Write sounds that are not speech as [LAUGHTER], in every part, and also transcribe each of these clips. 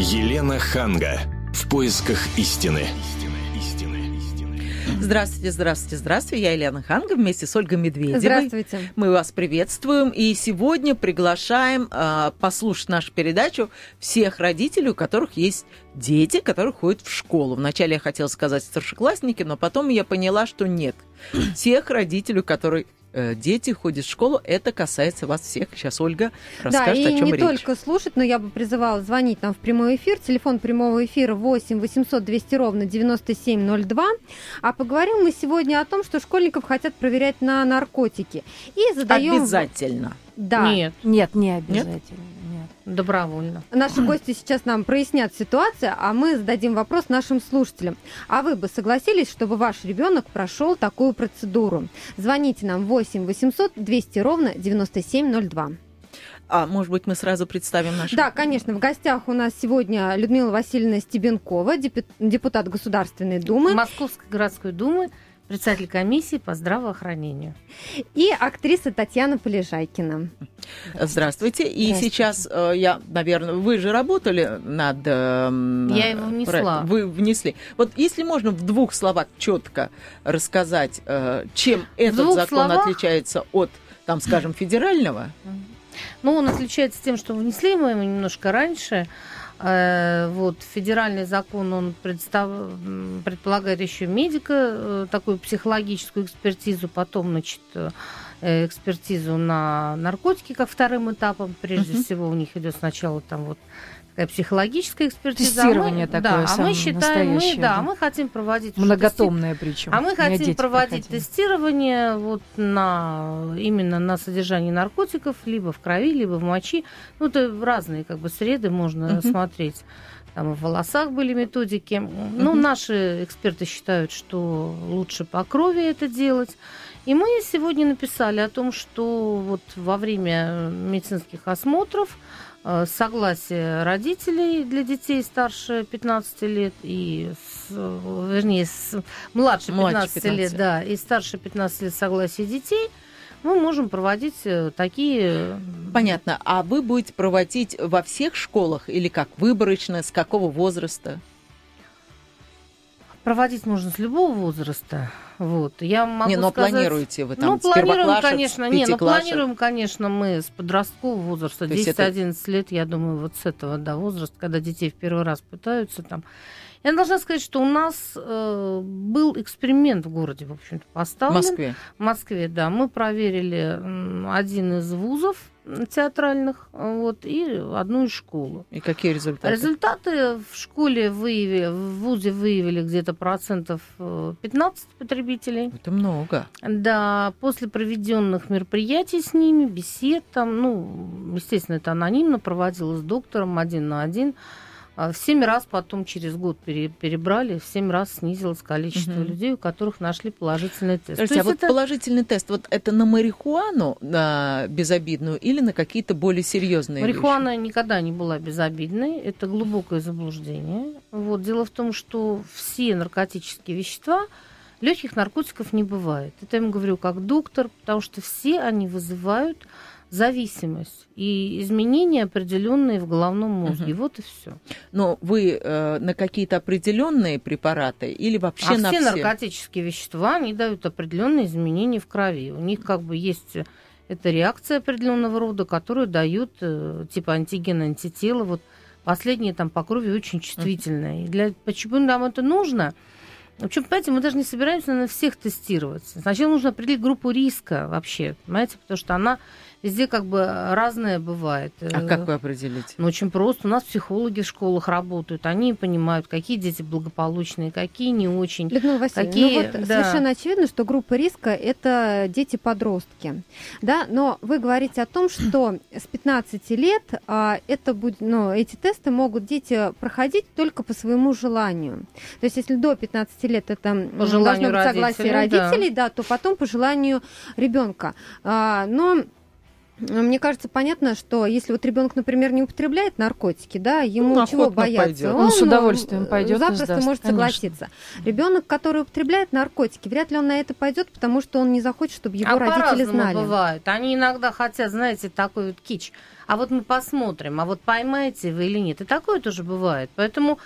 Елена Ханга. В поисках истины. Здравствуйте, здравствуйте, здравствуйте. Я Елена Ханга вместе с Ольгой Медведевой. Здравствуйте. Мы вас приветствуем и сегодня приглашаем э, послушать нашу передачу всех родителей, у которых есть дети, которые ходят в школу. Вначале я хотела сказать старшеклассники, но потом я поняла, что нет. Тех родителей, которые Э, дети ходят в школу, это касается вас всех. Сейчас Ольга расскажет, да, и о чем не речь. только слушать, но я бы призывала звонить нам в прямой эфир. Телефон прямого эфира 8 800 200 ровно 9702. А поговорим мы сегодня о том, что школьников хотят проверять на наркотики. И задаем... Обязательно. Да. Нет. Нет, не обязательно. Нет? Добровольно. Наши [CLEARS THROAT] гости сейчас нам прояснят ситуацию, а мы зададим вопрос нашим слушателям. А вы бы согласились, чтобы ваш ребенок прошел такую процедуру? Звоните нам 8 800 200 ровно 9702. А может быть, мы сразу представим наших... Да, конечно. В гостях у нас сегодня Людмила Васильевна Стебенкова, депутат Государственной Думы. Московской городской думы председатель комиссии по здравоохранению. И актриса Татьяна Полежайкина. Здравствуйте. И Здравствуйте. сейчас э, я, наверное, вы же работали над... Э, я его внесла. Вы внесли. Вот если можно в двух словах четко рассказать, э, чем этот закон словах? отличается от, там, скажем, федерального? Ну, он отличается тем, что внесли мы его немножко раньше. Э, вот, федеральный закон, он представ... предполагает еще медика, э, такую психологическую экспертизу, потом, значит, э, экспертизу на наркотики, как вторым этапом. Прежде uh-huh. всего, у них идет сначала там вот такая психологическая экспертиза. Тестирование а мы, такое да, а мы считаем, мы, да, да, мы хотим проводить многотомное тести... причем. А мы хотим проводить проходили. тестирование вот на именно на содержание наркотиков либо в крови, либо в мочи. Ну это разные как бы среды можно uh-huh. смотреть. Там в волосах были методики. Uh-huh. Ну наши эксперты считают, что лучше по крови это делать. И мы сегодня написали о том, что вот во время медицинских осмотров согласие родителей для детей старше 15 лет и, с, вернее, с, младше 15, младше 15 лет, да, и старше 15 лет согласие детей, мы можем проводить э, такие... Понятно. А вы будете проводить во всех школах или как выборочно, с какого возраста? Проводить можно с любого возраста. Вот. Я могу не, но сказать... планируете вы там ну, планируем, конечно, не, ну, планируем, конечно, мы с подросткового возраста, 10-11 это... лет, я думаю, вот с этого да, возраста, когда детей в первый раз пытаются там. Я должна сказать, что у нас э, был эксперимент в городе, в общем-то, поставлен. В Москве? В Москве, да. Мы проверили один из вузов, театральных, вот, и одну из школу. И какие результаты? Результаты в школе выявили, в ВУЗе выявили где-то процентов 15 э, потребителей. Это много. Да, после проведенных мероприятий с ними, бесед там, ну, естественно, это анонимно проводилось с доктором один на один. А в семь раз потом через год перебрали, в семь раз снизилось количество угу. людей, у которых нашли положительный тест. Скажите, а вот это... положительный тест, вот это на марихуану на безобидную или на какие-то более серьезные Марихуана вещи? никогда не была безобидной, это глубокое заблуждение. Вот. Дело в том, что все наркотические вещества, легких наркотиков не бывает. Это я ему говорю как доктор, потому что все они вызывают зависимость и изменения определенные в головном мозге. Угу. Вот и все. Но вы э, на какие-то определенные препараты или вообще а на все? все наркотические вещества, они дают определенные изменения в крови. У них как бы есть эта реакция определенного рода, которую дают э, типа антиген, антитела. Вот последние там по крови очень чувствительные. И для почему нам это нужно? В общем, понимаете, мы даже не собираемся на всех тестировать. Сначала нужно определить группу риска вообще, понимаете, потому что она везде как бы разное бывает. А как вы определите? Ну, очень просто. У нас психологи в школах работают, они понимают, какие дети благополучные, какие не очень. Людмила Васильевна, какие... ну вот да. совершенно очевидно, что группа риска – это дети-подростки. Да? Но вы говорите о том, что с 15 лет а, это будет, ну, эти тесты могут дети проходить только по своему желанию. То есть если до 15 лет это по должно быть согласие родителей, да. да, то потом по желанию ребенка. А, но Мне кажется, понятно, что если вот ребенок, например, не употребляет наркотики, да, ему Ну, чего бояться? пойдет. Он с удовольствием пойдет запросто сдаст, может конечно. согласиться. Ребенок, который употребляет наркотики, вряд ли он на это пойдет, потому что он не захочет, чтобы его а родители знали. бывает. Они иногда хотят, знаете, такой вот кич. А вот мы посмотрим, а вот поймаете вы или нет. И такое тоже бывает. Поэтому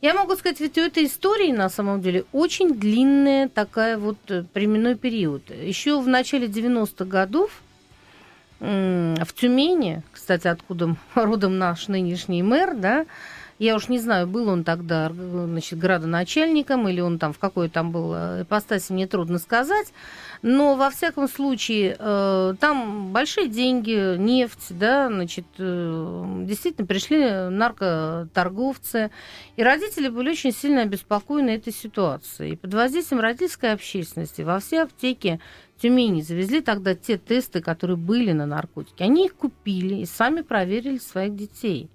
я могу сказать, ведь у этой истории на самом деле очень длинная такая вот э, временной период. Еще в начале 90-х годов в Тюмени, кстати, откуда [LAUGHS] родом наш нынешний мэр, да, я уж не знаю, был он тогда значит, градоначальником или он там в какой там был э, ипостаси, мне трудно сказать. Но, во всяком случае, э, там большие деньги, нефть, да, значит, э, действительно пришли наркоторговцы. И родители были очень сильно обеспокоены этой ситуацией. И под воздействием родительской общественности во все аптеки Тюмени завезли тогда те тесты, которые были на наркотики. Они их купили и сами проверили своих детей.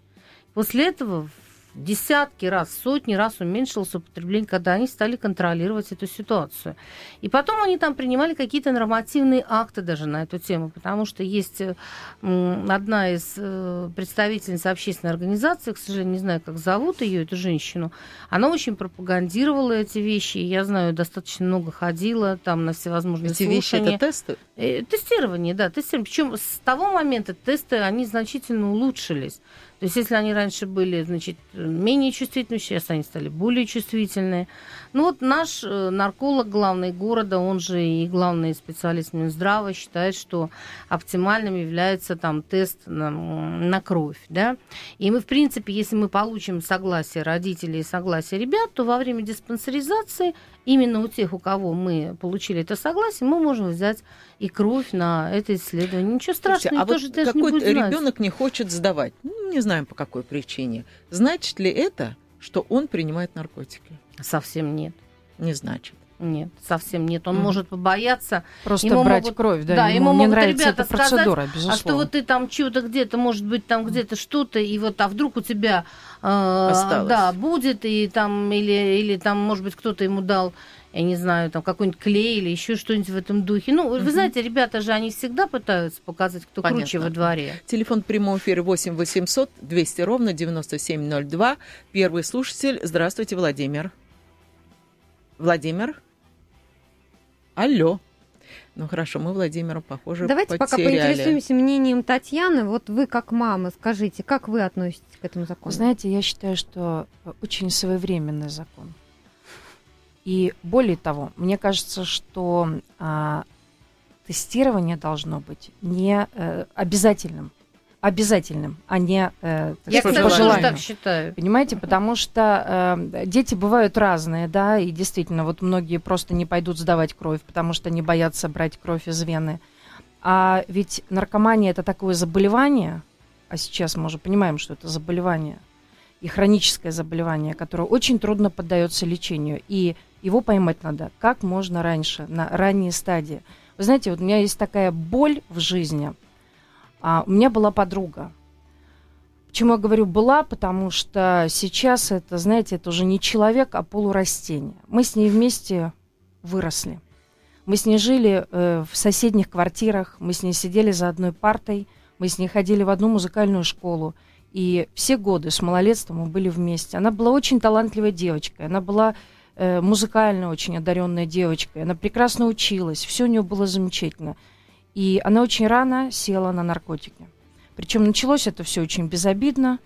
После этого десятки раз, сотни раз уменьшилось употребление, когда они стали контролировать эту ситуацию. И потом они там принимали какие-то нормативные акты даже на эту тему, потому что есть э, одна из э, представительниц общественной организации, к сожалению, не знаю, как зовут ее, эту женщину, она очень пропагандировала эти вещи, я знаю, достаточно много ходила там на всевозможные Эти вещи слушания. это тесты? Э, Тестирование, да, тестирование. Причем с того момента тесты, они значительно улучшились. То есть, если они раньше были, значит, менее чувствительные, сейчас они стали более чувствительные. Ну вот наш э, нарколог главный города, он же и главный специалист Минздрава, считает, что оптимальным является там тест на, на кровь, да. И мы, в принципе, если мы получим согласие родителей и согласие ребят, то во время диспансеризации именно у тех, у кого мы получили это согласие, мы можем взять и кровь на это исследование. Ничего страшного, Слушайте, а никто вот же даже не какой будет знать. ребенок не хочет сдавать? Ну, не знаем по какой причине. Значит ли это, что он принимает наркотики? Совсем нет. Не значит. Нет, совсем нет. Он Мгм. может побояться. Просто Ему брать могут- кровь, да, да, ему, ему не могут нравится ребята эта процедура, сказать, безусловно. А что вот ты там чего-то где-то, может быть, там где-то что-то, и вот, а вдруг у тебя, э, Осталось. да, будет, и там, или, или там, может быть, кто-то ему дал, я не знаю, там какой-нибудь клей или еще что-нибудь в этом духе. Ну, вы Мгм. знаете, ребята же, они всегда пытаются показать, кто Понятно. круче во дворе. Телефон прямого эфира 8 800 200 ровно 9702. Первый слушатель. Здравствуйте, Владимир. Владимир? Алло. Ну хорошо, мы Владимира, похоже, Давайте пока потеряли. поинтересуемся мнением Татьяны. Вот вы как мама, скажите, как вы относитесь к этому закону? Знаете, я считаю, что э, очень своевременный закон. И более того, мне кажется, что а, тестирование должно быть не э, обязательным, обязательным, а не э, Я, кстати, тоже так считаю. Понимаете, потому что э, дети бывают разные, да, и действительно, вот многие просто не пойдут сдавать кровь, потому что они боятся брать кровь из вены. А ведь наркомания это такое заболевание, а сейчас мы уже понимаем, что это заболевание, и хроническое заболевание, которое очень трудно поддается лечению. И его поймать надо как можно раньше, на ранней стадии. Вы знаете, вот у меня есть такая боль в жизни. А, у меня была подруга, Почему я говорю была? Потому что сейчас это, знаете, это уже не человек, а полурастение. Мы с ней вместе выросли. Мы с ней жили э, в соседних квартирах, мы с ней сидели за одной партой, мы с ней ходили в одну музыкальную школу. И все годы с малолетства мы были вместе. Она была очень талантливой девочкой, она была э, музыкально очень одаренная девочка, она прекрасно училась, все у нее было замечательно. И она очень рано села на наркотики. Причем началось это все очень безобидно,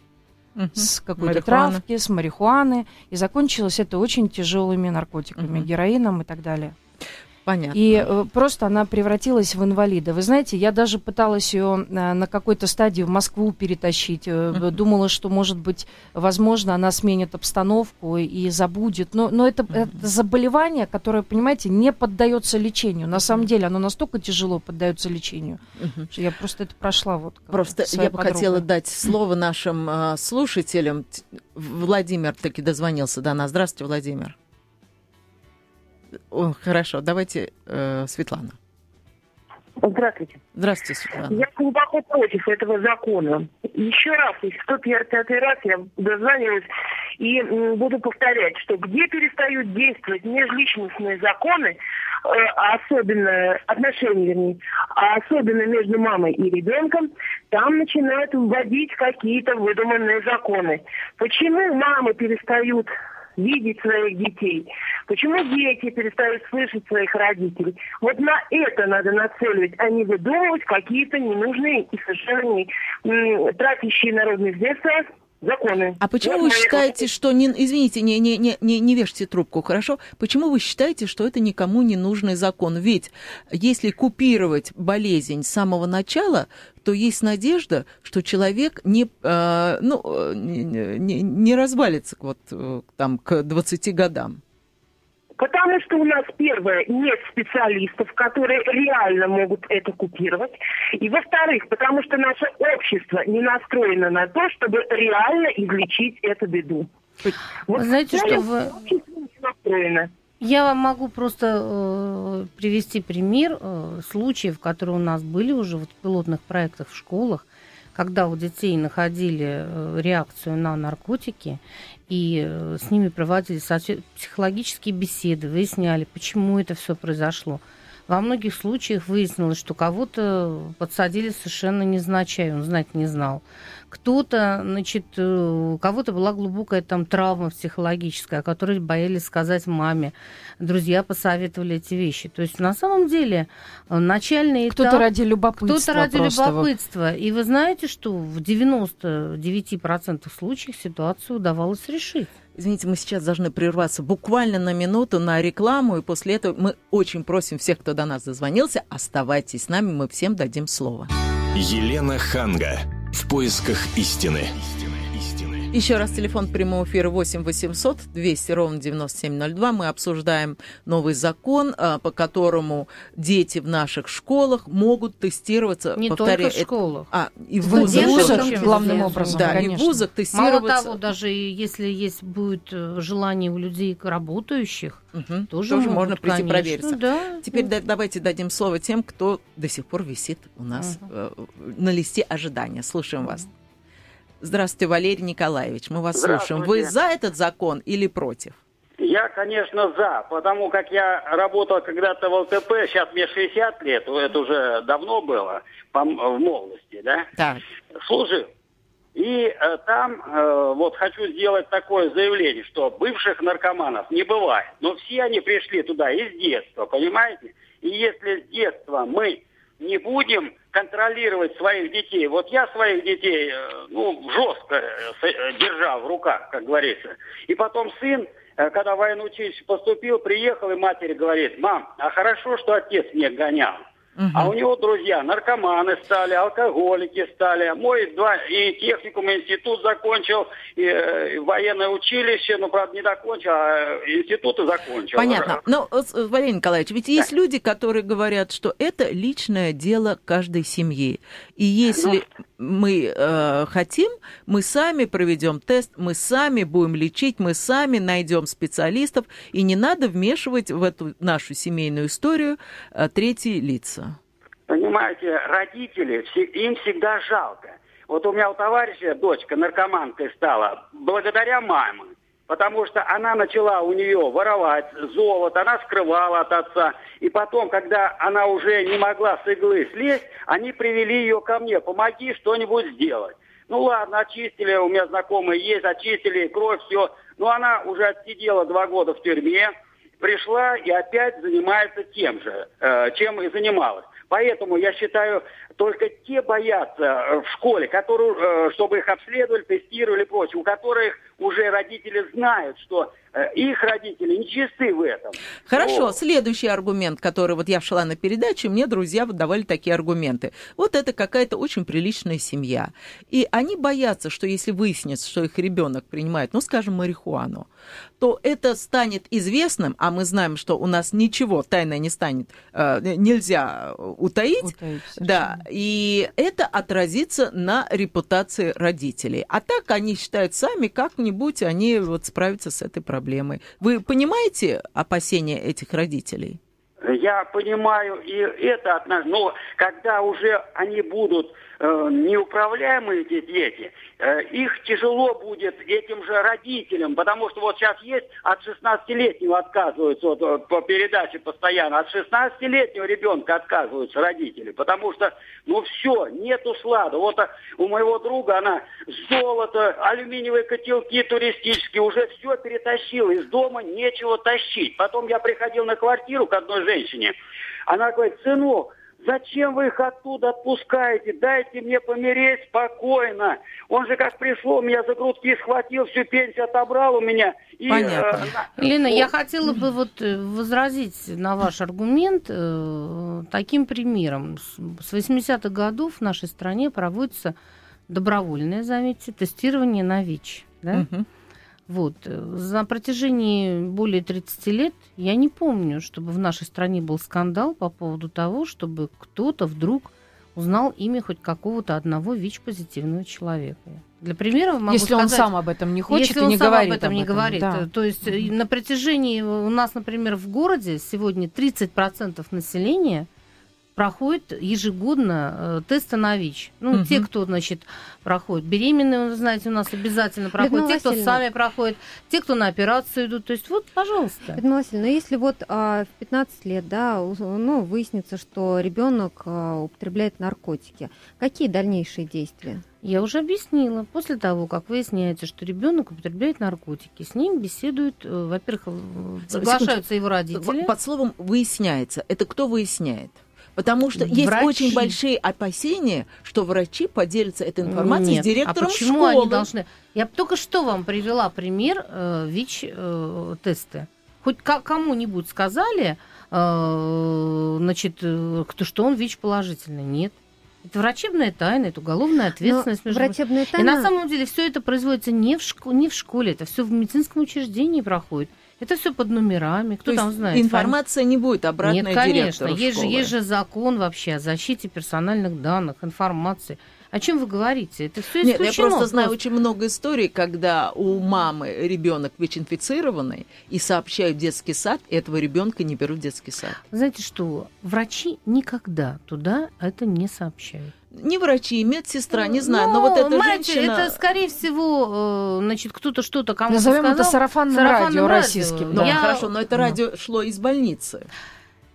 Мгм. с какой-то травки, с марихуаны, и закончилось это очень тяжелыми наркотиками, Мгм. героином и так далее. Понятно. И э, просто она превратилась в инвалида. Вы знаете, я даже пыталась ее э, на какой-то стадии в Москву перетащить. Э. Думала, что, может быть, возможно, она сменит обстановку и забудет. Но, но это, это заболевание, которое, понимаете, не поддается лечению. На самом деле оно настолько тяжело поддается лечению, что я просто это прошла вот. Просто я бы подругой. хотела дать слово нашим а, слушателям. Владимир таки дозвонился до нас. Здравствуйте, Владимир. О, хорошо, давайте э, Светлана. Здравствуйте. Здравствуйте, Светлана. Я глубоко против этого закона. Еще раз, и 105 раз я дозваниваюсь и буду повторять, что где перестают действовать межличностные законы, особенно отношения, вернее, а особенно между мамой и ребенком, там начинают вводить какие-то выдуманные законы. Почему мамы перестают видеть своих детей? Почему дети перестают слышать своих родителей? Вот на это надо нацеливать, а не выдумывать какие-то ненужные и совершенно тратящие народные средства законы. А почему вот вы считаете, что не, извините, не, не, не, не, не вешайте трубку, хорошо? Почему вы считаете, что это никому не нужный закон? Ведь если купировать болезнь с самого начала, то есть надежда, что человек не, э, ну, э, не, не развалится вот э, там к 20 годам. Потому что у нас, первое, нет специалистов, которые реально могут это купировать. И, во-вторых, потому что наше общество не настроено на то, чтобы реально излечить эту беду. Вот Знаете, что вы... настроено. Я вам могу просто э, привести пример э, случаев, которые у нас были уже вот в пилотных проектах в школах, когда у детей находили э, реакцию на наркотики, и э, с ними проводили психологические беседы, выясняли, почему это все произошло. Во многих случаях выяснилось, что кого-то подсадили совершенно незначай, он знать не знал. Кто-то, значит, э, у кого-то была глубокая там травма психологическая, о которой боялись сказать маме. Друзья посоветовали эти вещи. То есть на самом деле э, начальный этап... Кто-то ради любопытства Кто-то ради любопытства. И вы знаете, что в 99% случаев ситуацию удавалось решить. Извините, мы сейчас должны прерваться буквально на минуту на рекламу, и после этого мы очень просим всех, кто до нас дозвонился, оставайтесь с нами, мы всем дадим слово. Елена Ханга. В поисках истины. Еще раз телефон прямого эфира 8 800 200 ровно 9702. Мы обсуждаем новый закон, а, по которому дети в наших школах могут тестироваться. Не повторяю, только в школах. А, и в вузах. вузах главным образом, Да, конечно. и в вузах тестироваться. Мало того, даже если есть будет э, желание у людей работающих, угу. тоже, тоже могут, можно прийти конечно, провериться. Да. Теперь да, давайте дадим слово тем, кто до сих пор висит у нас угу. на листе ожидания. Слушаем угу. вас. Здравствуйте, Валерий Николаевич, мы вас слушаем. Вы за этот закон или против? Я, конечно, за, потому как я работал когда-то в ЛТП, сейчас мне 60 лет, это уже давно было, в молодости, да? Так. Служил. И э, там э, вот хочу сделать такое заявление, что бывших наркоманов не бывает. Но все они пришли туда из детства, понимаете? И если с детства мы не будем контролировать своих детей. Вот я своих детей, э, ну, жестко э, э, держал в руках, как говорится. И потом сын, когда в военное училище поступил, приехал, и матери говорит, мам, а хорошо, что отец мне гонял. Угу. А у него друзья наркоманы стали, алкоголики стали. Мой два и техникум, и институт закончил, и, и военное училище, ну, правда, не закончил, а институты закончил. Понятно. Но, Валерий Николаевич, ведь есть да. люди, которые говорят, что это личное дело каждой семьи. И если ну... мы э, хотим, мы сами проведем тест, мы сами будем лечить, мы сами найдем специалистов, и не надо вмешивать в эту нашу семейную историю э, третьи лица. Понимаете, родители, им всегда жалко. Вот у меня у товарища дочка наркоманкой стала благодаря маме. Потому что она начала у нее воровать золото, она скрывала от отца. И потом, когда она уже не могла с иглы слезть, они привели ее ко мне. Помоги что-нибудь сделать. Ну ладно, очистили, у меня знакомые есть, очистили, кровь, все. Но она уже отсидела два года в тюрьме, пришла и опять занимается тем же, э, чем и занималась. Поэтому я считаю, только те боятся э, в школе, которые, э, чтобы их обследовали, тестировали и прочее, у которых уже родители знают, что их родители нечисты в этом. Хорошо, Но... следующий аргумент, который вот я шла на передачу, мне друзья давали такие аргументы. Вот это какая-то очень приличная семья. И они боятся, что если выяснится, что их ребенок принимает, ну, скажем, марихуану, то это станет известным, а мы знаем, что у нас ничего тайное не станет, нельзя утаить, утаить да, и это отразится на репутации родителей. А так они считают сами, как-нибудь они вот справятся с этой проблемой. Вы понимаете опасения этих родителей? Я понимаю, и это однозначно. Но когда уже они будут неуправляемые эти дети, э, их тяжело будет этим же родителям, потому что вот сейчас есть от 16-летнего отказываются вот, вот, по передаче постоянно, от 16-летнего ребенка отказываются родители, потому что, ну все, нету слада. Вот у моего друга она золото, алюминиевые котелки туристические, уже все перетащила, из дома нечего тащить. Потом я приходил на квартиру к одной женщине, она говорит, сынок, Зачем вы их оттуда отпускаете? Дайте мне помереть спокойно. Он же как пришло, меня за грудки схватил, всю пенсию отобрал у меня. И, Понятно. Э, Лена, я хотела бы вот э, возразить на ваш аргумент э, таким примером. С 80-х годов в нашей стране проводится добровольное, заметьте, тестирование на ВИЧ. Да? Угу. Вот. За протяжении более 30 лет я не помню, чтобы в нашей стране был скандал по поводу того, чтобы кто-то вдруг узнал имя хоть какого-то одного ВИЧ-позитивного человека. Для примера могу если сказать, он сам об этом не хочет если и не он сам говорит об этом об не этом, говорит. да. То есть mm-hmm. на протяжении у нас, например, в городе сегодня 30% населения проходит ежегодно э, тесты на ВИЧ. Ну, угу. те, кто, значит, проходит. Беременные, вы знаете, у нас обязательно проходят. Те, кто сами проходят. Те, кто на операцию идут. То есть вот, пожалуйста. Людмила Васильевна, но если вот а, в 15 лет, да, ну, выяснится, что ребенок а, употребляет наркотики, какие дальнейшие действия? Я уже объяснила. После того, как выясняется, что ребенок употребляет наркотики, с ним беседуют, э, во-первых, приглашаются его родители. Под словом выясняется. Это кто выясняет? Потому что врачи. есть очень большие опасения, что врачи поделятся этой информацией Нет. с директором а почему школы. они должны? Я только что вам привела пример э, ВИЧ-тесты. Э, Хоть кому-нибудь сказали, э, значит, э, кто, что он ВИЧ-положительный? Нет. Это врачебная тайна, это уголовная ответственность. между врачебная тайна... И на самом деле все это производится не в, шко... не в школе, это все в медицинском учреждении проходит. Это все под номерами. Кто То там знает? Информация не будет обратная Нет, конечно. Есть же, есть же закон вообще о защите персональных данных, информации. О чем вы говорите? Это все Нет, я просто знаю очень много историй, когда у мамы ребенок ВИЧ-инфицированный, и сообщают в детский сад, и этого ребенка не берут в детский сад. Знаете что? Врачи никогда туда это не сообщают не врачи, медсестра, не знаю, но, но вот эта мать, женщина... Это, скорее всего, э, значит, кто-то что-то кому-то Назовем сказал. это сарафанным, сарафанным радио, радио российским. Да. Я... Хорошо, но это радио шло из больницы.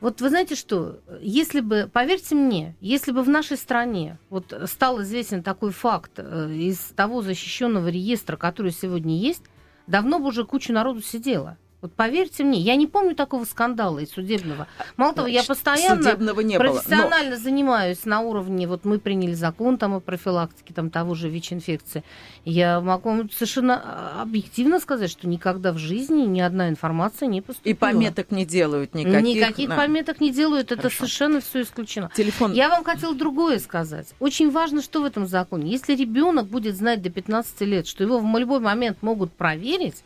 Вот вы знаете что, если бы, поверьте мне, если бы в нашей стране вот стал известен такой факт э, из того защищенного реестра, который сегодня есть, давно бы уже куча народу сидела. Вот поверьте мне, я не помню такого скандала и судебного. Мало того, я постоянно судебного не профессионально было, но... занимаюсь на уровне, вот мы приняли закон там о профилактике там того же ВИЧ-инфекции. Я могу совершенно а, объективно сказать, что никогда в жизни ни одна информация не поступила. И пометок не делают никаких. Никаких да. пометок не делают, это Хорошо. совершенно все исключено. Телефон. Я вам хотела другое сказать. Очень важно, что в этом законе. Если ребенок будет знать до 15 лет, что его в любой момент могут проверить,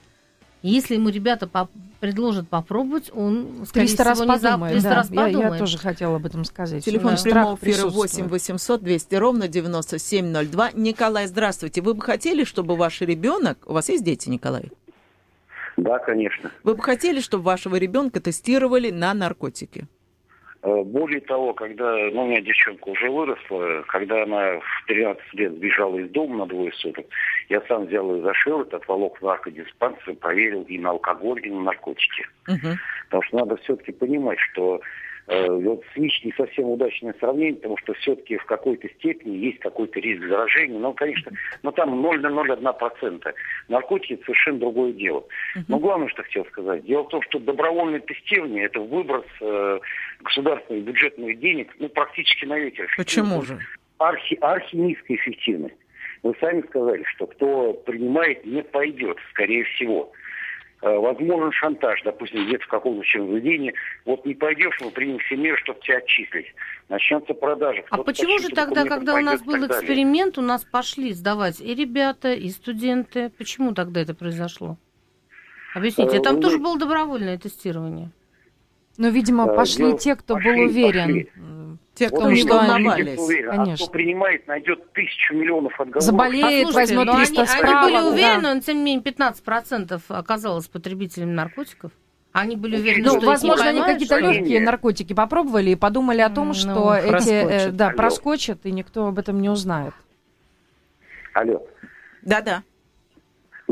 если ему ребята по предложат попробовать, он, скорее 300 всего, раз не подумает. 300 да. раз подумает. Я, я тоже хотела об этом сказать. Телефон да. прямого эфира 8 800 200 ровно 9702. Николай, здравствуйте. Вы бы хотели, чтобы ваш ребенок... У вас есть дети, Николай? Да, конечно. Вы бы хотели, чтобы вашего ребенка тестировали на наркотики? Э, более того, когда ну, у меня девчонка уже выросла, когда она в 13 лет сбежала из дома на двое суток, я сам взял ее за шиворот, отволок в наркодиспансер, проверил и на алкоголь, и на наркотики. Угу. Потому что надо все-таки понимать, что вот СВИЧ не совсем удачное сравнение, потому что все-таки в какой-то степени есть какой-то риск заражения. Но, конечно, но там 0,01%. Наркотики – совершенно другое дело. Но главное, что хотел сказать. Дело в том, что добровольное тестирование – это выброс э, государственных бюджетных денег ну, практически на ветер. Почему же? Архи, архи низкая эффективность. Вы сами сказали, что кто принимает, не пойдет, скорее всего. Э, возможен шантаж, допустим, где-то в каком-то заведении. Вот не пойдешь, мы примем все меры, чтобы тебя отчислить. Начнется продажа. А почему же тогда, когда у нас был эксперимент, у нас пошли сдавать и ребята, и студенты? Почему тогда это произошло? Объясните, там тоже было добровольное тестирование. Но, видимо, э, пошли ну, те, кто был уверен. Те, кто вот не волновались. Конечно. А кто принимает, найдет тысячу миллионов отговорок. Заболеет, возьмет 300 они, справок. Они были уверены, да. но тем не менее 15% оказалось потребителями наркотиков. Они были уверены, ну, что возможно, они какие-то что легкие наркотики попробовали и подумали о том, Ну, что эти э, проскочат. да, проскочат, и никто об этом не узнает. Алло. Да-да.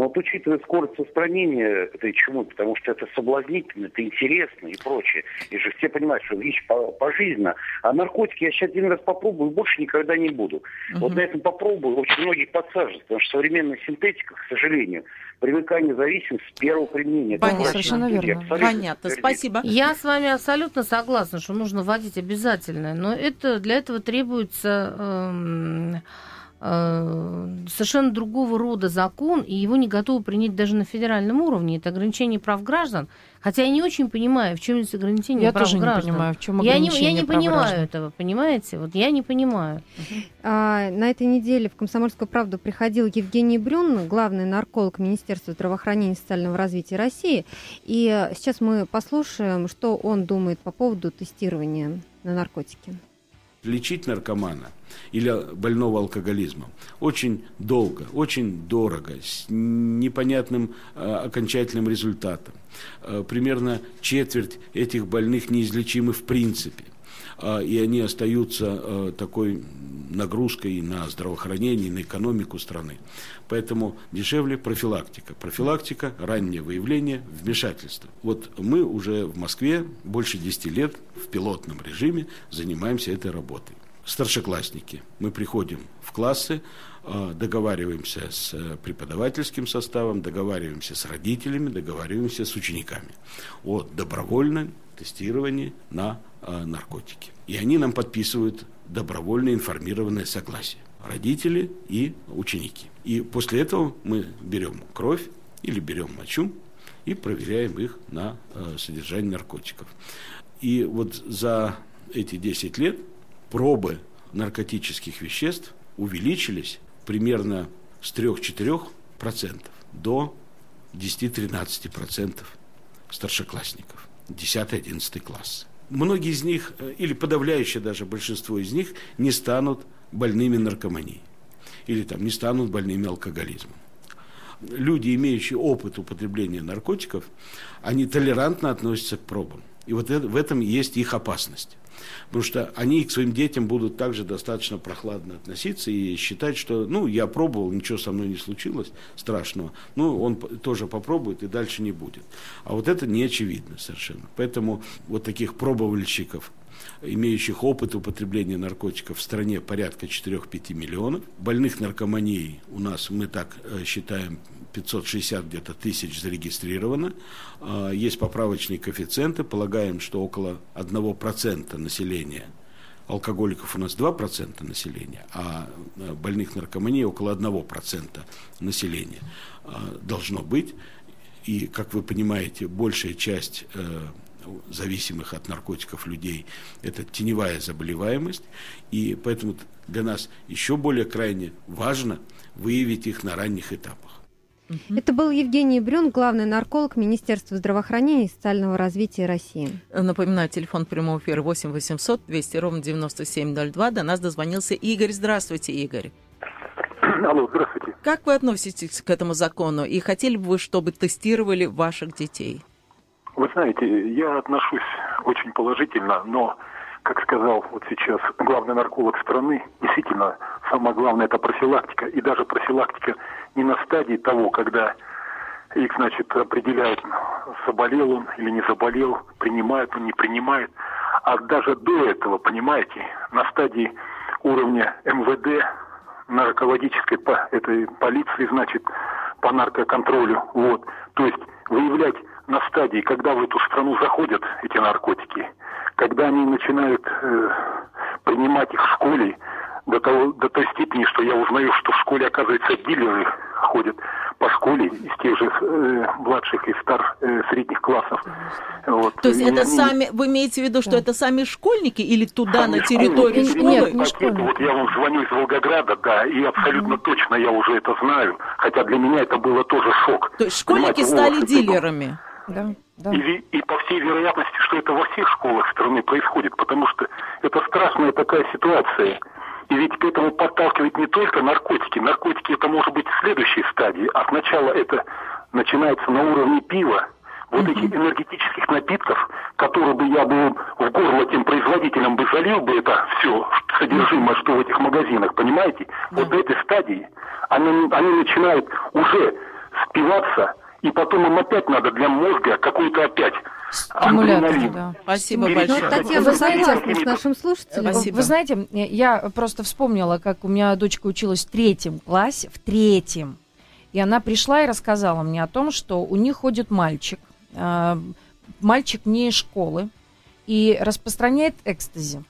Но вот учитывая скорость распространения этой чумы, потому что это соблазнительно, это интересно и прочее. И же все понимают, что вещь по- пожизненно. А наркотики я сейчас один раз попробую, больше никогда не буду. Вот на этом попробую, очень многих подсаживают, потому что современная синтетика, к сожалению, привыкание зависимости с первого применения. Понятно. Совершенно верно. Понятно, спасибо. Я с вами абсолютно согласна, что нужно вводить обязательно, но это для этого требуется эм, совершенно другого рода закон, и его не готовы принять даже на федеральном уровне. Это ограничение прав граждан. Хотя я не очень понимаю, в чем здесь ограничение Я прав тоже не граждан. понимаю, в чем я не, я ограничение не прав понимаю граждан. этого, понимаете? Вот я не понимаю. А, на этой неделе в «Комсомольскую правду» приходил Евгений Брюн, главный нарколог Министерства здравоохранения и социального развития России. И э, сейчас мы послушаем, что он думает по поводу тестирования на наркотики. Лечить наркомана или больного алкоголизмом очень долго, очень дорого, с непонятным э, окончательным результатом. Э, примерно четверть этих больных неизлечимы в принципе. Э, и они остаются э, такой нагрузкой на здравоохранение, на экономику страны. Поэтому дешевле профилактика. Профилактика, раннее выявление, вмешательство. Вот мы уже в Москве больше 10 лет в пилотном режиме занимаемся этой работой. Старшеклассники. Мы приходим в классы, договариваемся с э, преподавательским составом, договариваемся с родителями, договариваемся с учениками о добровольном тестировании на э, наркотики. И они нам подписывают добровольно информированное согласие. Родители и ученики. И после этого мы берем кровь или берем мочу и проверяем их на э, содержание наркотиков. И вот за эти 10 лет пробы наркотических веществ увеличились примерно с 3-4% до 10-13% старшеклассников, 10-11 класс. Многие из них, э, или подавляющее даже большинство из них, не станут больными наркоманией или там не станут больными алкоголизмом. Люди, имеющие опыт употребления наркотиков, они толерантно относятся к пробам. И вот это, в этом есть их опасность. Потому что они к своим детям будут также достаточно прохладно относиться и считать, что, ну, я пробовал, ничего со мной не случилось страшного, ну, он тоже попробует и дальше не будет. А вот это не очевидно совершенно. Поэтому вот таких пробовальщиков, имеющих опыт употребления наркотиков в стране порядка 4-5 миллионов. Больных наркоманией у нас, мы так э, считаем, 560 где-то тысяч зарегистрировано. А, Есть поправочные коэффициенты. Полагаем, что около 1% населения алкоголиков у нас 2% населения, а э, больных наркоманией около 1% населения а, должно быть. И, как вы понимаете, большая часть э, зависимых от наркотиков людей – это теневая заболеваемость. И поэтому для нас еще более крайне важно выявить их на ранних этапах. Это был Евгений Брюн, главный нарколог Министерства здравоохранения и социального развития России. Напоминаю, телефон прямого эфира 8 800 200 ровно 9702. До нас дозвонился Игорь. Здравствуйте, Игорь. [CLEARS THROAT] Алло, здравствуйте. Как вы относитесь к этому закону и хотели бы вы, чтобы тестировали ваших детей? Вы знаете, я отношусь очень положительно, но, как сказал вот сейчас главный нарколог страны, действительно, самое главное это профилактика. И даже профилактика не на стадии того, когда их, значит, определяют, заболел он или не заболел, принимает он, не принимает. А даже до этого, понимаете, на стадии уровня МВД, наркологической по этой полиции, значит, по наркоконтролю. Вот. То есть выявлять на стадии, когда в эту страну заходят эти наркотики, когда они начинают э, принимать их в школе до, того, до той степени, что я узнаю, что в школе, оказывается, дилеры ходят по школе из тех же э, младших и стар э, средних классов. Вот. То есть И это они- сами, вы имеете в виду, что это сами школьники или туда, Сами на территории школьники. школы? Нет, не школьники. Вот я вам звоню из Волгограда, да, и абсолютно точно я уже это знаю. Хотя для меня это было тоже шок. То есть школьники Понимаете, стали вот это- дилерами? Да, да. И, и по всей вероятности, что это во всех школах страны происходит, потому что это страшная такая ситуация. И ведь к этому подталкивает не только наркотики. Наркотики это может быть следующей стадии. А сначала это начинается на уровне пива, вот этих энергетических напитков, которые бы я бы в горло тем производителям бы залил бы это все содержимое, что в этих магазинах, понимаете? Вот до этой стадии они, они начинают уже спиваться, и потом им опять надо для мозга какой-то опять Стимулятор, да. Спасибо большое. Ну, Татьяна, вы знаете, с нашим слушателем. Спасибо. Вы знаете, я просто вспомнила, как у меня дочка училась в третьем классе, в третьем. И она пришла и рассказала мне о том, что у них ходит мальчик, э, мальчик не из школы, и распространяет экстази.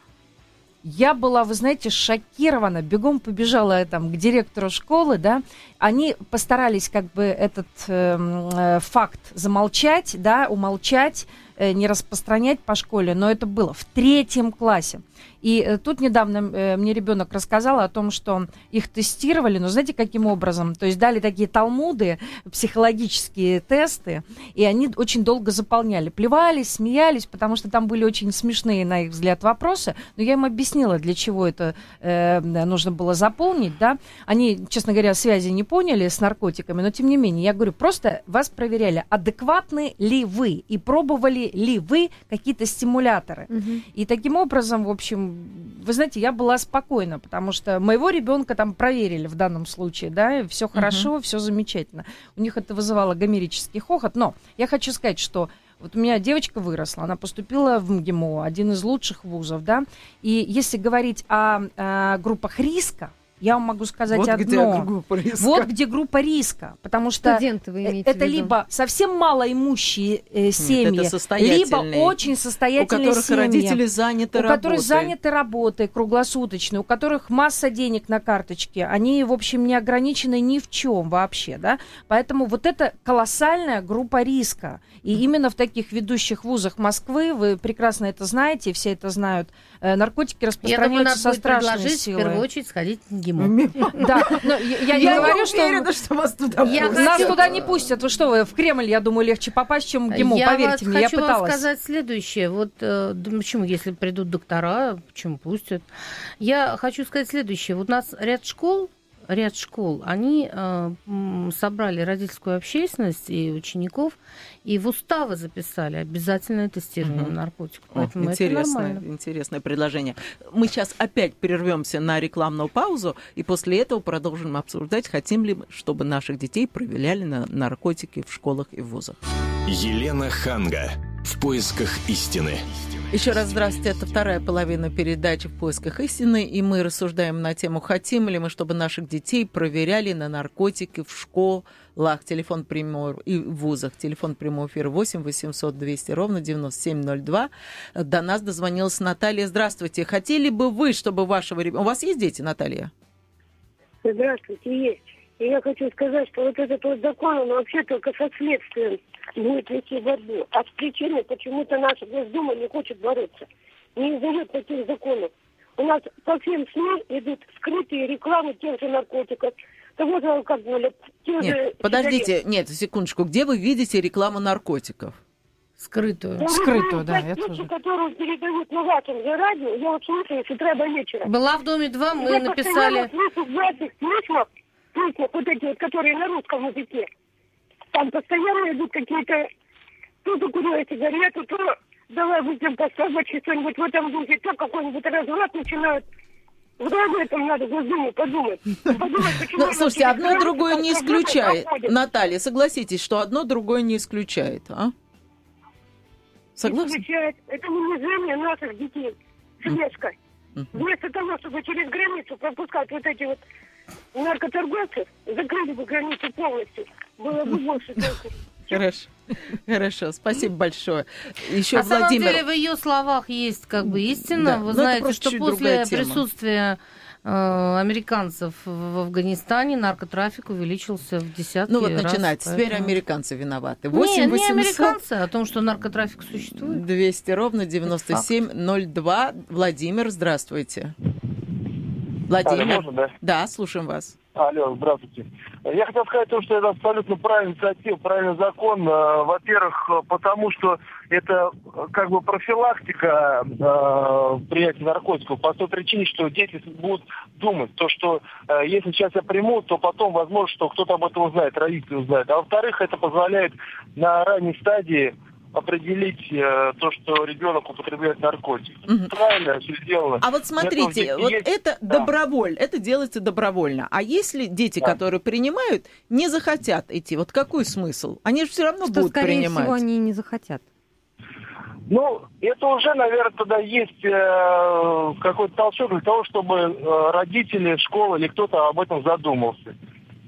Я была, вы знаете, шокирована. Бегом побежала там к директору школы, да. Они постарались как бы этот эм, э, факт замолчать, да, умолчать, э, не распространять по школе, но это было в третьем классе. И э, тут недавно э, мне ребенок рассказал о том, что их тестировали, но знаете, каким образом? То есть дали такие талмуды, психологические тесты, и они очень долго заполняли. Плевались, смеялись, потому что там были очень смешные, на их взгляд, вопросы. Но я им объяснила, для чего это э, нужно было заполнить, да. Они, честно говоря, связи не поняли с наркотиками, но тем не менее, я говорю, просто вас проверяли, адекватны ли вы и пробовали ли вы какие-то стимуляторы. Угу. И таким образом, в общем, вы знаете, я была спокойна, потому что моего ребенка там проверили в данном случае, да, все хорошо, uh-huh. все замечательно. У них это вызывало гомерический хохот, но я хочу сказать, что вот у меня девочка выросла, она поступила в МГИМО, один из лучших вузов, да, и если говорить о, о группах риска, я вам могу сказать вот одно. Где группа риска. Вот где группа риска. Потому что Студенты вы имеете это либо совсем малоимущие э, семьи, либо очень состоятельные у которых семьи, родители заняты у работой. которых заняты работой круглосуточной, у которых масса денег на карточке. Они, в общем, не ограничены ни в чем вообще. Да? Поэтому вот это колоссальная группа риска. И именно в таких ведущих вузах Москвы, вы прекрасно это знаете, все это знают, э, наркотики распространяются со страшной силой. в первую очередь сходить в ГИМО. Да, но я не говорю, что... что вас туда Нас туда не пустят. Вы что, вы в Кремль, я думаю, легче попасть, чем в ГИМО, поверьте мне, я пыталась. Я хочу вам сказать следующее. Вот э, почему, если придут доктора, почему пустят? Я хочу сказать следующее. Вот у нас ряд школ, ряд школ, они э, собрали родительскую общественность и учеников, и в уставы записали обязательное тестирование угу. наркотиков. Поэтому О, интересное, это интересное предложение. Мы сейчас опять прервемся на рекламную паузу, и после этого продолжим обсуждать, хотим ли мы, чтобы наших детей проверяли на наркотики в школах и вузах. Елена Ханга. В поисках истины. Еще раз здравствуйте. Это вторая половина передачи «В поисках истины», и мы рассуждаем на тему, хотим ли мы, чтобы наших детей проверяли на наркотики в школах. Телефон прямой и в вузах. Телефон прямой эфир 8 800 200 ровно 9702. До нас дозвонилась Наталья. Здравствуйте. Хотели бы вы, чтобы вашего ребенка... У вас есть дети, Наталья? Здравствуйте, есть. И я хочу сказать, что вот этот вот закон, он вообще только со следствием будет вести борьбу. А с причиной почему-то наша Госдума не хочет бороться. Не издает таких законов. У нас по всем СМИ идут скрытые рекламы тех же наркотиков, того же алкоголя, тех нет, же... Подождите, сигарет. нет, секундочку. Где вы видите рекламу наркотиков? Скрытую. Я Скрытую, да, я тоже. которую передают на вашем же радио, я вот слушаю с утра до вечера. Была в Доме 2, мы я написали... слышу в этих письмах, письмах, вот эти вот, которые на русском языке, там постоянно идут какие-то... То закурила сигарету, то давай будем поставить что-нибудь в этом духе, то какой-нибудь разврат начинают вот об этом надо Госдуму подумать. подумать [LAUGHS] ну, слушайте, одно другое не исключает. Наталья, согласитесь, что одно другое не исключает, а? Согласны? Исключает. Это унижение наших детей. Слежка. Вместо того, чтобы через границу пропускать вот эти вот наркоторговцев, закрыли бы границу полностью. Было бы больше толку. Хорошо. Хорошо, спасибо большое. Еще На Владимир... самом деле в ее словах есть как бы истина. Да, Вы знаете, что после присутствия э, американцев в Афганистане наркотрафик увеличился в десятки Ну вот раз, начинается. Поэтому... Теперь американцы виноваты. 8 не, 800... не американцы, о том, что наркотрафик существует. 200 ровно 9702. Владимир, здравствуйте. Владимир. Алло, можно, да? Да, слушаем вас. Алло, здравствуйте. Я хотел сказать то, что это абсолютно правильная инициатива, правильный закон. Э, во-первых, потому что это э, как бы профилактика э, принятия наркотиков по той причине, что дети будут думать, то, что э, если сейчас я приму, то потом возможно, что кто-то об этом узнает, родители узнают. А во-вторых, это позволяет на ранней стадии определить э, то, что ребенок употребляет наркотики. Угу. Правильно, все сделано. А вот смотрите, вот есть... это да. добровольно, это делается добровольно. А если дети, да. которые принимают, не захотят идти, вот какой смысл? Они же все равно что, будут скорее принимать. всего, они не захотят. Ну, это уже, наверное, тогда есть э, какой-то толчок для того, чтобы э, родители, школа или кто-то об этом задумался.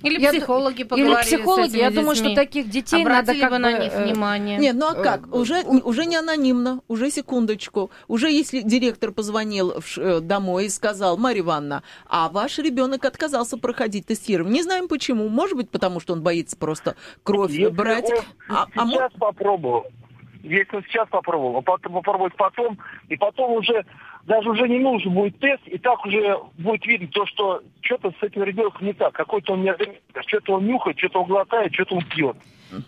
Или я психологи поговорили Или психологи. я детьми. думаю, что таких детей Обратили надо как бы на них э, внимание. Нет, ну а как? Уже, уже не анонимно, уже секундочку. Уже если директор позвонил в, э, домой и сказал, Марья Ивановна, а ваш ребенок отказался проходить тестирование. Не знаем почему. Может быть, потому что он боится просто кровь Если брать. Он а, а сейчас а попробовал. Если сейчас попробовал, а потом попробовать потом, и потом уже даже уже не нужен будет тест, и так уже будет видно то, что что-то с этим ребенком не так. Какой-то он не что-то он нюхает, что-то он глотает, что-то он пьет.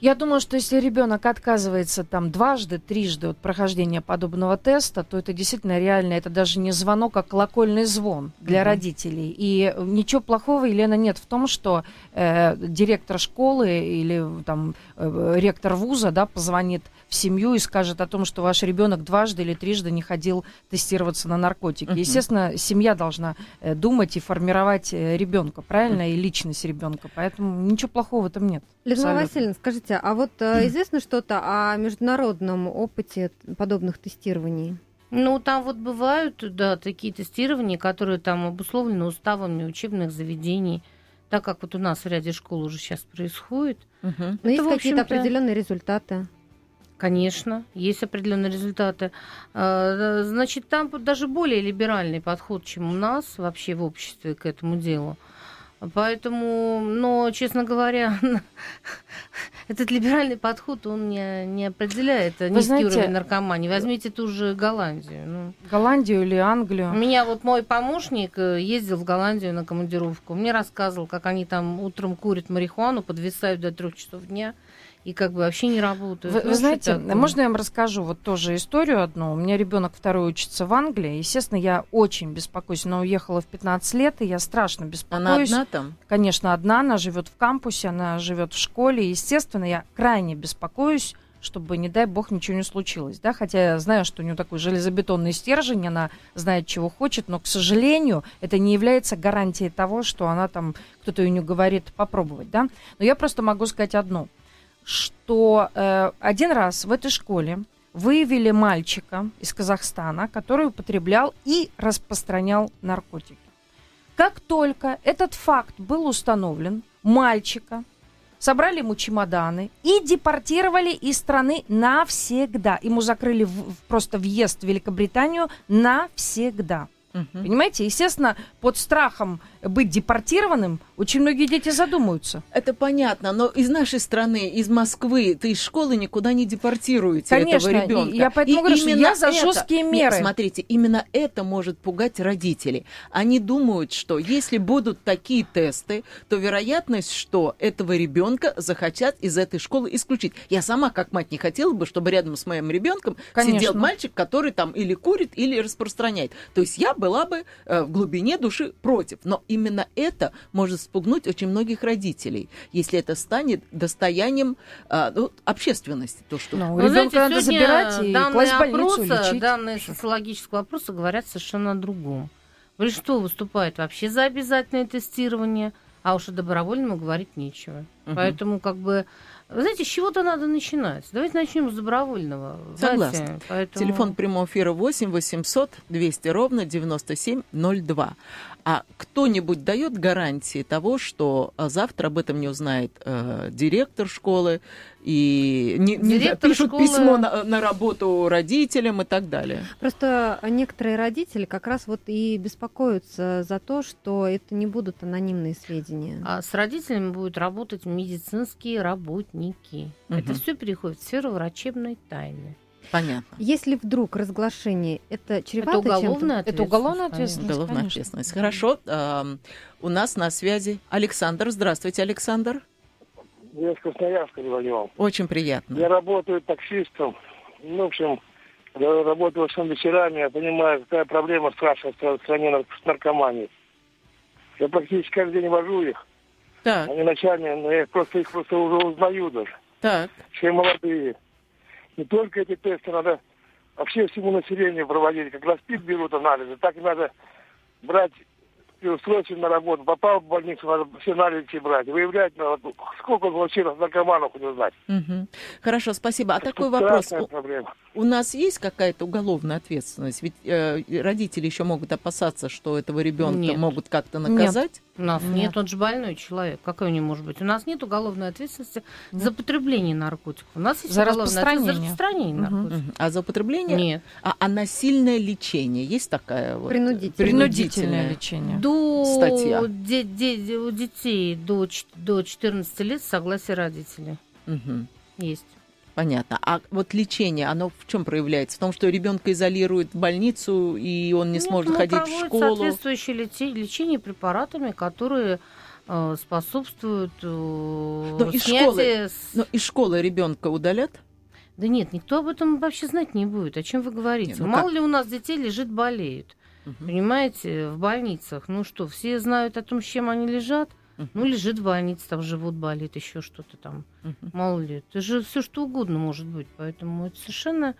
Я думаю, что если ребенок отказывается там дважды, трижды от прохождения подобного теста, то это действительно реально, это даже не звонок, а колокольный звон для mm-hmm. родителей. И ничего плохого, Елена, нет в том, что э, директор школы или там э, ректор вуза, да, позвонит в семью и скажет о том, что ваш ребенок дважды или трижды не ходил тестироваться на наркотики. Uh-huh. Естественно, семья должна э, думать и формировать э, ребенка, правильно, uh-huh. и личность ребенка. Поэтому ничего плохого в этом нет. Людмила Васильевна, скажите, а вот э, известно что-то о международном опыте подобных тестирований? Ну, там вот бывают, да, такие тестирования, которые там обусловлены уставами учебных заведений, так как вот у нас в ряде школ уже сейчас происходит. Угу. Но есть какие-то определенные результаты? Конечно, есть определенные результаты. А, значит, там даже более либеральный подход, чем у нас вообще в обществе к этому делу. Поэтому, но, честно говоря, [LAUGHS] этот либеральный подход, он не, не определяет Вы низкий знаете, уровень наркомании. Возьмите ту же Голландию. Ну. Голландию или Англию? У меня вот мой помощник э, ездил в Голландию на командировку. Мне рассказывал, как они там утром курят марихуану, подвисают до трех часов дня и как бы вообще не работают. Вы, ну, вы знаете, такое? можно я вам расскажу вот тоже историю одну? У меня ребенок второй учится в Англии. Естественно, я очень беспокоюсь. Она уехала в 15 лет, и я страшно беспокоюсь. Она одна там? Конечно, одна. Она живет в кампусе, она живет в школе. Естественно, я крайне беспокоюсь чтобы, не дай бог, ничего не случилось, да, хотя я знаю, что у нее такой железобетонный стержень, она знает, чего хочет, но, к сожалению, это не является гарантией того, что она там, кто-то у нее говорит попробовать, да, но я просто могу сказать одно – что э, один раз в этой школе выявили мальчика из Казахстана, который употреблял и распространял наркотики. Как только этот факт был установлен, мальчика собрали ему чемоданы и депортировали из страны навсегда. Ему закрыли в, просто въезд в Великобританию навсегда. Угу. Понимаете, естественно, под страхом быть депортированным очень многие дети задумаются. Это понятно, но из нашей страны, из Москвы, ты из школы никуда не депортируете Конечно, этого ребенка. Я поэтому и говорю, что я за это, жесткие меры. Нет, смотрите, именно это может пугать родителей. Они думают, что если будут такие тесты, то вероятность, что этого ребенка захотят из этой школы исключить. Я сама, как мать, не хотела бы, чтобы рядом с моим ребенком сидел мальчик, который там или курит, или распространяет. То есть я была бы э, в глубине души против. Но именно это может спугнуть очень многих родителей, если это станет достоянием э, ну, общественности. То, что... Ну, ребенка надо забирать и данные класть опроса, лечить. Данные социологического опроса говорят совершенно о другом. Большинство выступает вообще за обязательное тестирование, а уж о добровольном говорить нечего. Угу. Поэтому как бы вы знаете, с чего-то надо начинать. Давайте начнем с добровольного. Согласна. Поэтому... Телефон прямого эфира 8 800 200 ровно 9702. А кто-нибудь дает гарантии того, что а, завтра об этом не узнает э, директор школы и не, директор не пишут школы... письмо на, на работу родителям и так далее? Просто некоторые родители как раз вот и беспокоятся за то, что это не будут анонимные сведения. А с родителями будут работать медицинские работники. Угу. Это все переходит в сферу врачебной тайны. Понятно. Если вдруг разглашение это чревато это уголовная Это уголовная ответственность. Уголовная конечно. ответственность. Хорошо. эм, у нас на связи Александр. Здравствуйте, Александр. Я из Красноярска звонил. Очень приятно. Я работаю таксистом. Ну, в общем, я работаю всем вечерами. Я понимаю, какая проблема страшная в стране с наркоманией. Я практически каждый день вожу их. Так, Они ночами, но я просто, их просто уже узнаю даже. так. Все молодые. Не только эти тесты надо вообще всему населению проводить. Как СПИД берут анализы, так и надо брать и устроиться на работу. Попал в больницу, надо все анализы брать. Выявлять надо, сколько вообще наркоманов узнать. Мгм. Хорошо, спасибо. А такой Это вопрос. страшная У, проблема. у нас есть какая-то уголовная ответственность? Ведь э, родители еще могут опасаться, что этого ребенка Нет. могут как-то наказать. У нас Нет. нет. он же больной человек. Какой у него может быть? У нас нет уголовной ответственности за потребление наркотиков. У нас есть За уголовная ответственность распространение. за распространение наркотиков. Мгм. А за употребление? Нет. А, а насильное лечение есть такая вот? Принудительное. Принудительное лечение. До Статья. де- де- у детей до, ч- до 14 лет согласие родителей Мгм. есть. Понятно. А вот лечение, оно в чем проявляется? В том, что ребенка изолируют в больницу, и он не Нет, сможет ну, ходить в школу. соответствующее лечение препаратами, которые э, способствуют э, Ну, из школы. Но из школы ребенка удалят? Да нет, никто об этом вообще знать не будет. О чем вы говорите? Не, ну Мало как? ли у нас детей лежит, болеют. Мгм. Понимаете, в больницах. Ну что, все знают о том, с чем они лежат? Ну, лежит в больнице, там живот болит, еще что-то там. Мгм. Мало ли. Это же все что угодно может быть. Поэтому это совершенно...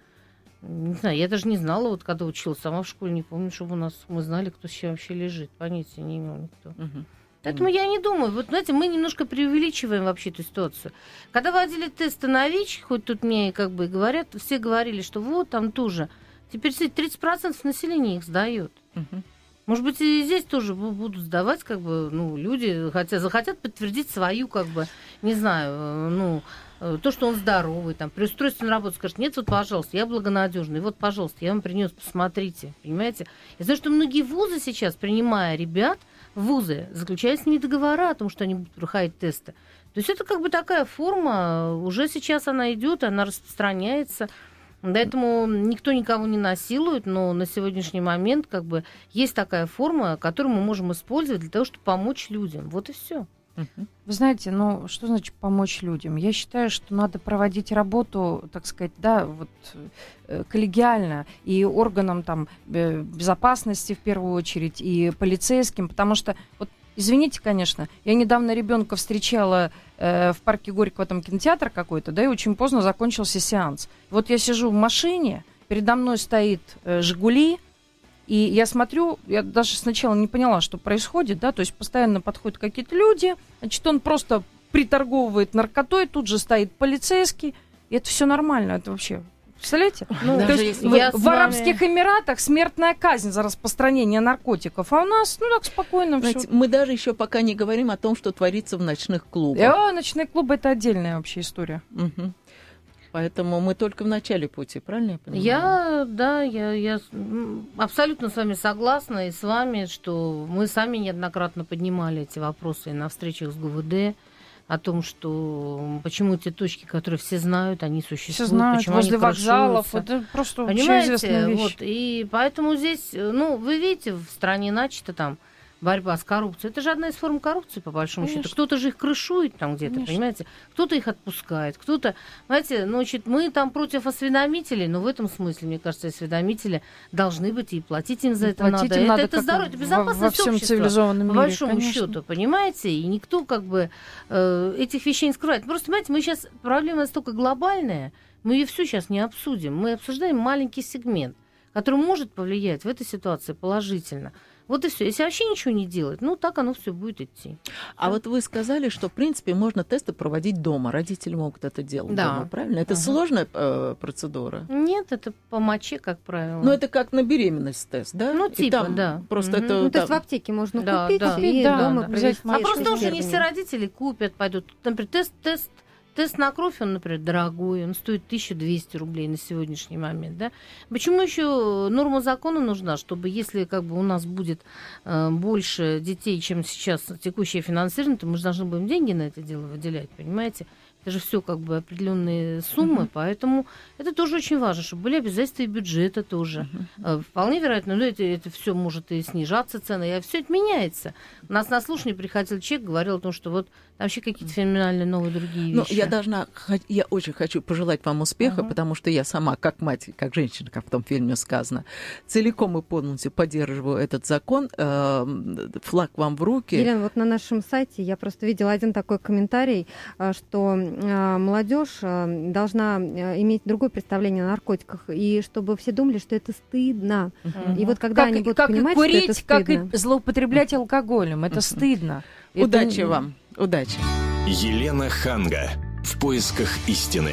Не знаю, я даже не знала, вот когда училась, сама в школе не помню, чтобы у нас мы знали, кто с чем вообще лежит. Понятия не имел никто. Мгм. Поэтому я не думаю. Вот, знаете, мы немножко преувеличиваем вообще эту ситуацию. Когда вводили тесты на ВИЧ, хоть тут мне как бы говорят, все говорили, что вот там тоже. Теперь кстати, 30% населения их сдает. Мгм. Может быть, и здесь тоже бу- будут сдавать, как бы, ну, люди хотя, захотят подтвердить свою, как бы, не знаю, э, ну, э, то, что он здоровый, там, при устройстве на работу скажет, нет, вот, пожалуйста, я благонадежный, вот, пожалуйста, я вам принес, посмотрите, понимаете? Я знаю, что многие вузы сейчас, принимая ребят, вузы, заключают с ними договора о том, что они будут проходить тесты. То есть это как бы такая форма, уже сейчас она идет, она распространяется. Поэтому никто никого не насилует, но на сегодняшний момент как бы есть такая форма, которую мы можем использовать для того, чтобы помочь людям. Вот и все. Вы знаете, ну что значит помочь людям? Я считаю, что надо проводить работу, так сказать, да, вот э, коллегиально и органам там э, безопасности в первую очередь и полицейским, потому что вот Извините, конечно, я недавно ребенка встречала э, в парке Горького, там кинотеатр какой-то, да, и очень поздно закончился сеанс. Вот я сижу в машине, передо мной стоит э, Жигули, и я смотрю, я даже сначала не поняла, что происходит, да, то есть постоянно подходят какие-то люди, значит, он просто приторговывает наркотой, тут же стоит полицейский, и это все нормально, это вообще, представляете? Ну, Даже То есть в, вами- Арабских Эмиратах смертная казнь за распространение наркотиков, а у нас, ну так спокойно все. Знаете, мы даже еще пока не говорим о том, что творится в ночных клубах. А, ночные клубы это отдельная вообще история. Мгм. Поэтому мы только в начале пути, правильно я понимаю? Я, да, я, я абсолютно с вами согласна и с вами, что мы сами неоднократно поднимали эти вопросы и на встречах с ГУВД о том, что почему те точки, которые все знают, они существуют, Все знают, почему возле они вокзалов, это просто Понимаете, общеизвестная вещь. вот, и поэтому здесь, ну, вы видите, в стране начата там борьба с коррупцией. Это же одна из форм коррупции, по большому Конечно. счету. Кто-то же их крышует там где-то, Конечно. понимаете? Кто-то их отпускает, кто-то... Знаете, ну, значит, мы там против осведомителей, но в этом смысле, мне кажется, осведомители должны быть, и платить им за И это платить надо. им это, надо, это как здоровье, это во- безопасность во всем общества. цивилизованном По мире, большому конечно. счету, понимаете? И никто как бы э, этих вещей не скрывает. Просто, понимаете, мы сейчас, проблема настолько глобальная, мы ее всю сейчас не обсудим. Мы обсуждаем маленький сегмент, который может повлиять в этой ситуации положительно. Вот и все. Если вообще ничего не делать, ну так оно все будет идти. А вот вы сказали, что, в принципе, можно тесты проводить дома. Родители могут это делать Да. дома, правильно? Это Ага. сложная э, процедура? Нет, это по моче, как правило. Ну, это как на беременность тест, да? Ну, И типа, там да. Просто Мгм. это... Ну, то есть в аптеке можно Да, купить да. и Да, дома да. провести А просто уже не все родители купят, пойдут. Например, тест, тест, тест на кровь, он, например, дорогой, он стоит 1200 рублей на сегодняшний момент, да? Почему еще норма закона нужна, чтобы если как бы у нас будет э, больше детей, чем сейчас текущее финансирование, то мы же должны будем деньги на это дело выделять, понимаете? Это же все как бы определенные суммы, uh-huh. поэтому это тоже очень важно, чтобы были обязательства и бюджета тоже. Uh-huh. Вполне вероятно, ну, это, это все может и снижаться цены, и все это меняется. У нас на слушании приходил человек, говорил о том, что вот там вообще какие-то феноменальные новые другие ну, вещи. Ну, я должна, я очень хочу пожелать вам успеха, uh-huh. потому что я сама, как мать, как женщина, как в том фильме сказано, целиком и полностью поддерживаю этот закон. Эм, флаг вам в руки. Елена, вот на нашем сайте я просто видела один такой комментарий, э, что молодежь э, должна иметь другое представление о наркотиках, и чтобы все думали, что это стыдно. Uh-huh. И вот когда как, они будут как понимать, и курить, что это стыдно... как и злоупотреблять алкоголем, это uh-huh. стыдно. Удачи это... вам, удачи. Елена Ханга. В поисках истины.